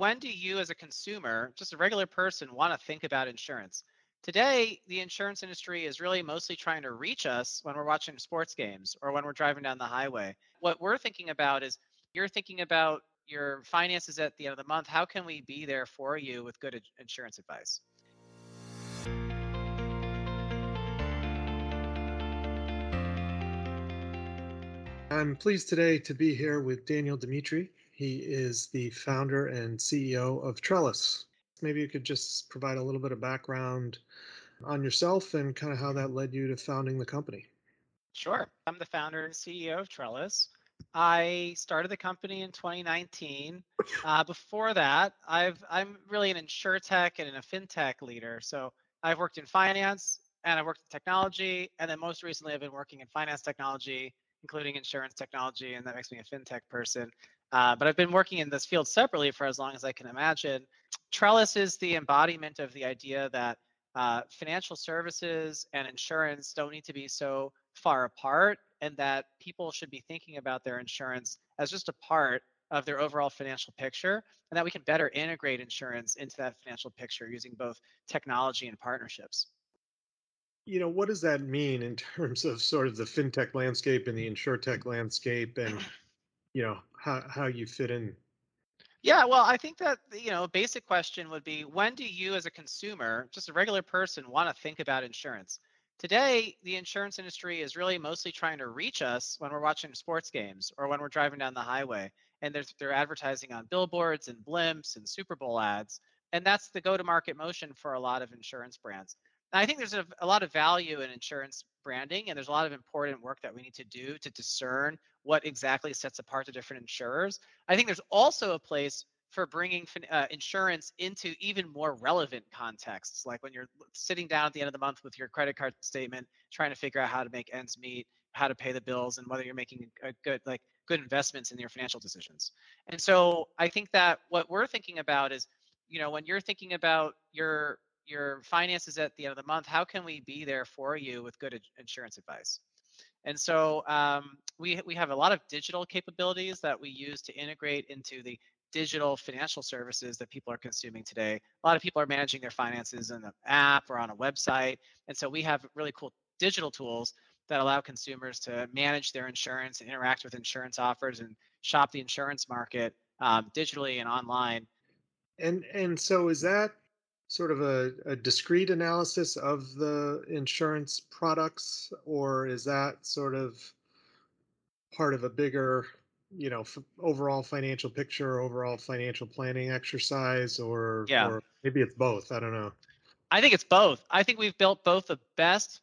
when do you as a consumer, just a regular person, want to think about insurance? Today, the insurance industry is really mostly trying to reach us when we're watching sports games or when we're driving down the highway. What we're thinking about is you're thinking about your finances at the end of the month. How can we be there for you with good insurance advice? I'm pleased today to be here with Daniel Demetri. He is the founder and CEO of Trellis. Maybe you could just provide a little bit of background on yourself and kind of how that led you to founding the company. Sure. I'm the founder and CEO of Trellis. I started the company in 2019. Uh, before that, I've I'm really an insurtech and a fintech leader. So I've worked in finance and I've worked in technology, and then most recently I've been working in finance technology, including insurance technology, and that makes me a fintech person. Uh, but I've been working in this field separately for as long as I can imagine. Trellis is the embodiment of the idea that uh, financial services and insurance don't need to be so far apart and that people should be thinking about their insurance as just a part of their overall financial picture and that we can better integrate insurance into that financial picture using both technology and partnerships you know what does that mean in terms of sort of the fintech landscape and the insurtech landscape and you know how, how you fit in yeah, well, I think that you know, a basic question would be when do you as a consumer, just a regular person, want to think about insurance? Today, the insurance industry is really mostly trying to reach us when we're watching sports games or when we're driving down the highway. And they're, they're advertising on billboards and blimps and Super Bowl ads. And that's the go to market motion for a lot of insurance brands. I think there's a, a lot of value in insurance branding, and there's a lot of important work that we need to do to discern what exactly sets apart the different insurers. I think there's also a place for bringing uh, insurance into even more relevant contexts, like when you're sitting down at the end of the month with your credit card statement, trying to figure out how to make ends meet, how to pay the bills, and whether you're making a good like good investments in your financial decisions. And so I think that what we're thinking about is, you know, when you're thinking about your your finances at the end of the month, how can we be there for you with good insurance advice? And so um, we we have a lot of digital capabilities that we use to integrate into the digital financial services that people are consuming today. A lot of people are managing their finances in an app or on a website. And so we have really cool digital tools that allow consumers to manage their insurance and interact with insurance offers and shop the insurance market um, digitally and online. And and so is that sort of a, a discrete analysis of the insurance products, or is that sort of part of a bigger you know f- overall financial picture overall financial planning exercise or yeah. or maybe it's both? I don't know. I think it's both. I think we've built both the best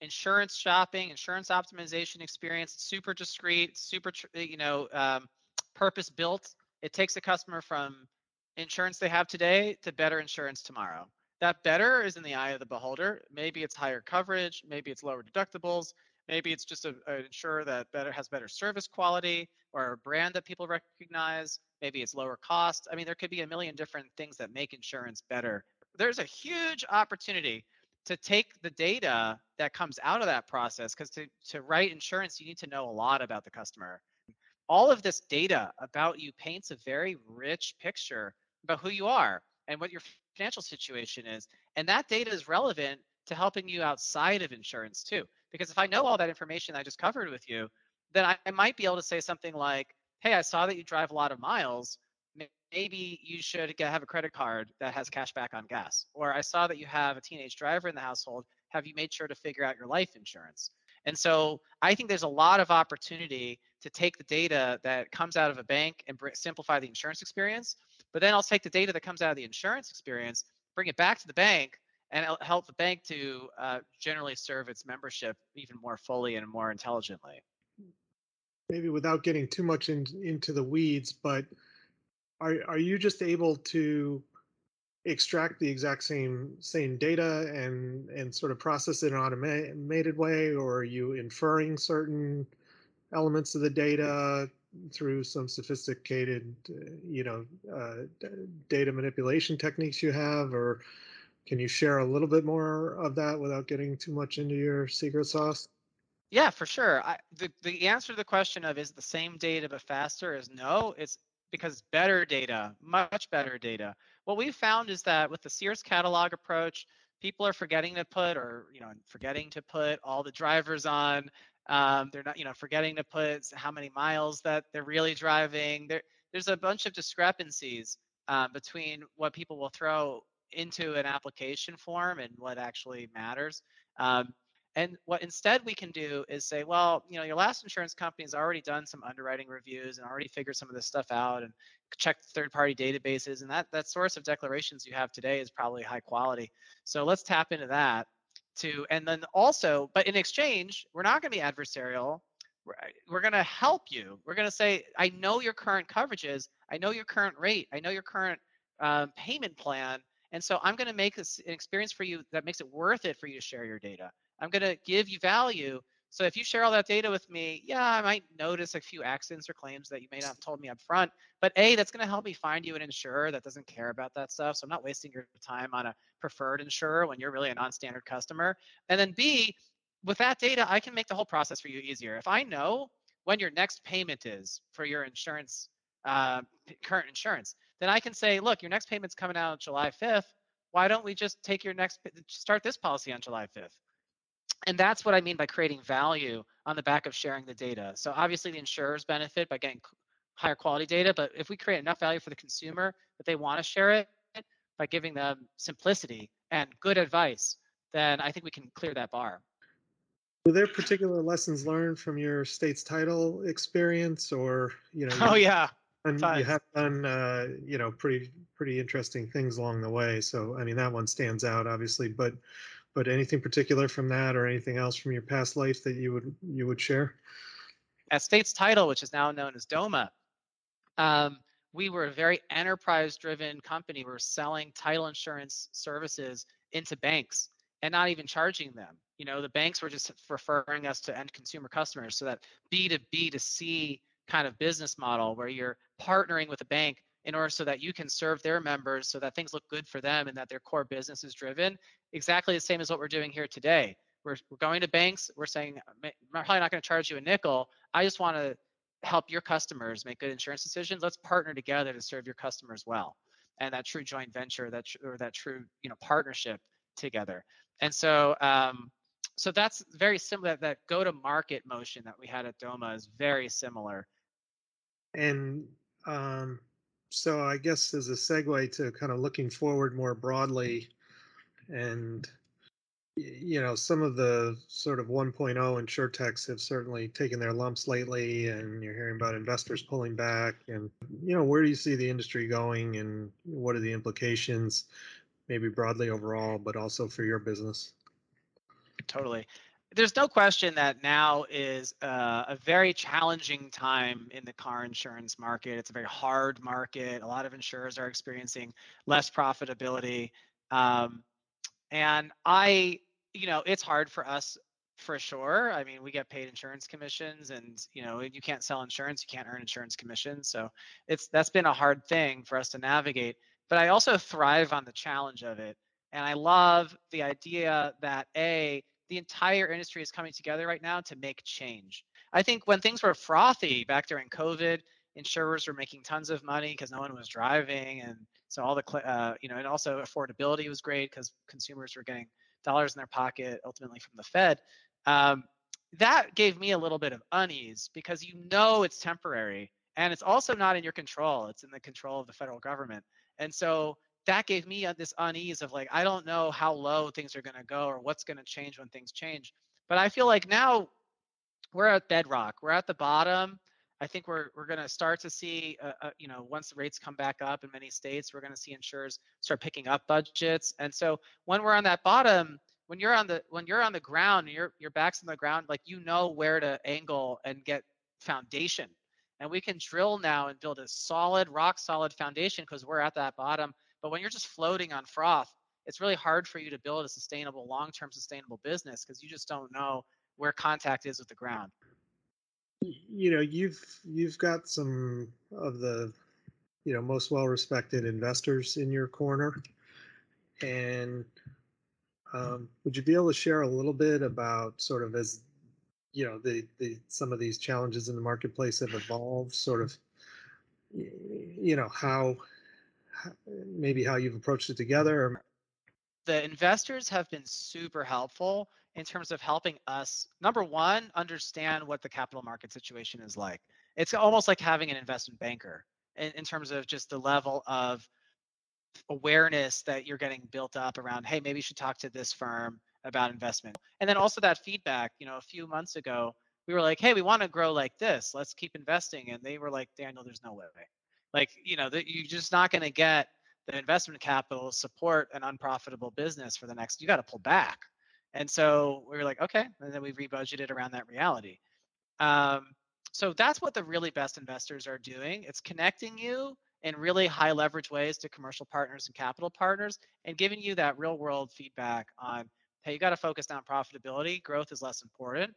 insurance shopping insurance optimization experience super discreet super you know um, purpose built it takes a customer from insurance they have today to better insurance tomorrow that better is in the eye of the beholder maybe it's higher coverage maybe it's lower deductibles Maybe it's just an insurer that better has better service quality or a brand that people recognize. Maybe it's lower cost. I mean, there could be a million different things that make insurance better. There's a huge opportunity to take the data that comes out of that process because to, to write insurance, you need to know a lot about the customer. All of this data about you paints a very rich picture about who you are and what your financial situation is. And that data is relevant to helping you outside of insurance too. Because if I know all that information I just covered with you, then I, I might be able to say something like, hey, I saw that you drive a lot of miles. Maybe you should get, have a credit card that has cash back on gas. Or I saw that you have a teenage driver in the household. Have you made sure to figure out your life insurance? And so I think there's a lot of opportunity to take the data that comes out of a bank and br- simplify the insurance experience. But then I'll take the data that comes out of the insurance experience, bring it back to the bank, and help the bank to uh, generally serve its membership even more fully and more intelligently. Maybe without getting too much in, into the weeds, but are are you just able to extract the exact same same data and and sort of process it in an automated way, or are you inferring certain elements of the data through some sophisticated, uh, you know, uh, data manipulation techniques you have, or can you share a little bit more of that without getting too much into your secret sauce? Yeah, for sure. I, the, the answer to the question of is the same data but faster is no. It's because better data, much better data. What we found is that with the Sears catalog approach, people are forgetting to put or you know forgetting to put all the drivers on. Um, they're not you know forgetting to put how many miles that they're really driving. There, there's a bunch of discrepancies uh, between what people will throw into an application form and what actually matters. Um, and what instead we can do is say, well, you know, your last insurance company has already done some underwriting reviews and already figured some of this stuff out and checked third-party databases, and that that source of declarations you have today is probably high quality. So let's tap into that to, and then also, but in exchange, we're not going to be adversarial. We're, we're going to help you. We're going to say, I know your current coverages, I know your current rate, I know your current um, payment plan, and so I'm going to make this an experience for you that makes it worth it for you to share your data. I'm going to give you value. So if you share all that data with me, yeah, I might notice a few accidents or claims that you may not have told me up front. But A, that's going to help me find you an insurer that doesn't care about that stuff. So I'm not wasting your time on a preferred insurer when you're really a non-standard customer. And then B, with that data, I can make the whole process for you easier. If I know when your next payment is for your insurance, uh, current insurance, then I can say, look, your next payment's coming out on July 5th. Why don't we just take your next, start this policy on July 5th? And that's what I mean by creating value on the back of sharing the data. So obviously the insurers benefit by getting higher quality data, but if we create enough value for the consumer that they want to share it by giving them simplicity and good advice, then I think we can clear that bar. Were there particular lessons learned from your States Title experience or, you know, oh yeah. And you have done, uh, you know, pretty pretty interesting things along the way. So, I mean, that one stands out, obviously. But but anything particular from that or anything else from your past life that you would you would share? At States Title, which is now known as DOMA, um, we were a very enterprise-driven company. We were selling title insurance services into banks and not even charging them. You know, the banks were just referring us to end consumer customers. So that B to B to C kind of business model where you're partnering with a bank in order so that you can serve their members so that things look good for them and that their core business is driven exactly the same as what we're doing here today. We're, we're going to banks we're saying i'm probably not going to charge you a nickel. I just want to help your customers make good insurance decisions. Let's partner together to serve your customers well. And that true joint venture that or that true you know partnership together. And so um, so that's very similar that go to market motion that we had at doma is very similar. And um, so I guess as a segue to kind of looking forward more broadly, and you know some of the sort of 1.0 insurtechs have certainly taken their lumps lately, and you're hearing about investors pulling back. And you know where do you see the industry going, and what are the implications, maybe broadly overall, but also for your business? Totally there's no question that now is uh, a very challenging time in the car insurance market. It's a very hard market. A lot of insurers are experiencing less profitability. Um, and I, you know, it's hard for us for sure. I mean, we get paid insurance commissions and, you know, you can't sell insurance, you can't earn insurance commissions. So it's that's been a hard thing for us to navigate. But I also thrive on the challenge of it. And I love the idea that A, the entire industry is coming together right now to make change. I think when things were frothy back during COVID, insurers were making tons of money because no one was driving, and so all the uh, you know, and also affordability was great because consumers were getting dollars in their pocket ultimately from the Fed. Um, that gave me a little bit of unease because you know it's temporary and it's also not in your control. It's in the control of the federal government, and so that gave me this unease of like I don't know how low things are going to go or what's going to change when things change. But I feel like now we're at bedrock. We're at the bottom. I think we're we're going to start to see, uh, uh, you know, once the rates come back up in many states, we're going to see insurers start picking up budgets. And so when we're on that bottom, when you're on the when you're on the ground, your your back's on the ground, like you know where to angle and get foundation. And we can drill now and build a solid, rock solid foundation because we're at that bottom but when you're just floating on froth, it's really hard for you to build a sustainable, long-term sustainable business because you just don't know where contact is with the ground. You know, you've you've got some of the you know most well-respected investors in your corner, and um, would you be able to share a little bit about sort of as you know the the some of these challenges in the marketplace have evolved, sort of you know how maybe how you've approached it together the investors have been super helpful in terms of helping us number one understand what the capital market situation is like. It's almost like having an investment banker in, in terms of just the level of awareness that you're getting built up around hey maybe you should talk to this firm about investment. And then also that feedback you know a few months ago we were like hey we want to grow like this. Let's keep investing. And they were like daniel there's no way like you know that you're just not going to get the investment capital support an unprofitable business for the next you got to pull back. And so we were like okay and then we rebudgeted around that reality. Um, so that's what the really best investors are doing. It's connecting you in really high leverage ways to commercial partners and capital partners and giving you that real world feedback on hey you got to focus on profitability. Growth is less important.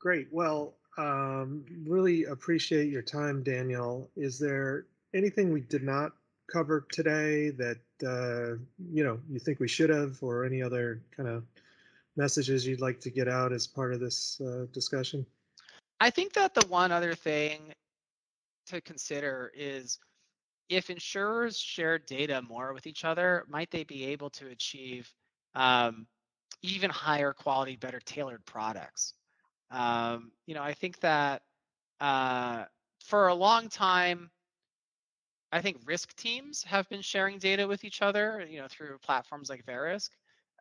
Great. Well um, really appreciate your time daniel is there anything we did not cover today that uh, you know you think we should have or any other kind of messages you'd like to get out as part of this uh, discussion i think that the one other thing to consider is if insurers share data more with each other, might they be able to achieve um, even higher quality, better tailored products? Um, you know, I think that uh, for a long time, I think risk teams have been sharing data with each other, you know, through platforms like Verisk.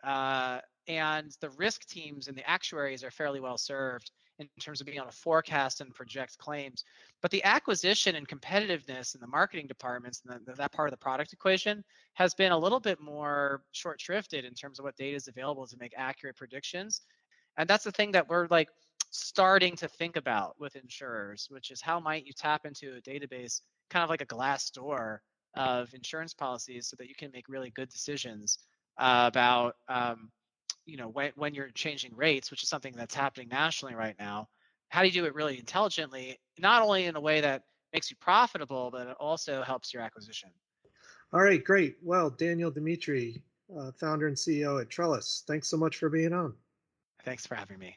Uh, and the risk teams and the actuaries are fairly well served in terms of being able to forecast and project claims. But the acquisition and competitiveness in the marketing departments and the, that part of the product equation has been a little bit more short shrifted in terms of what data is available to make accurate predictions. And that's the thing that we're like starting to think about with insurers, which is how might you tap into a database, kind of like a Glassdoor of insurance policies so that you can make really good decisions uh, about um, you know when, when you're changing rates which is something that's happening nationally right now. How do you do it really intelligently not only in a way that makes you profitable but it also helps your acquisition? All right great. Well daniel demetri uh, founder and ceo at trellis thanks so much for being on. Thanks for having me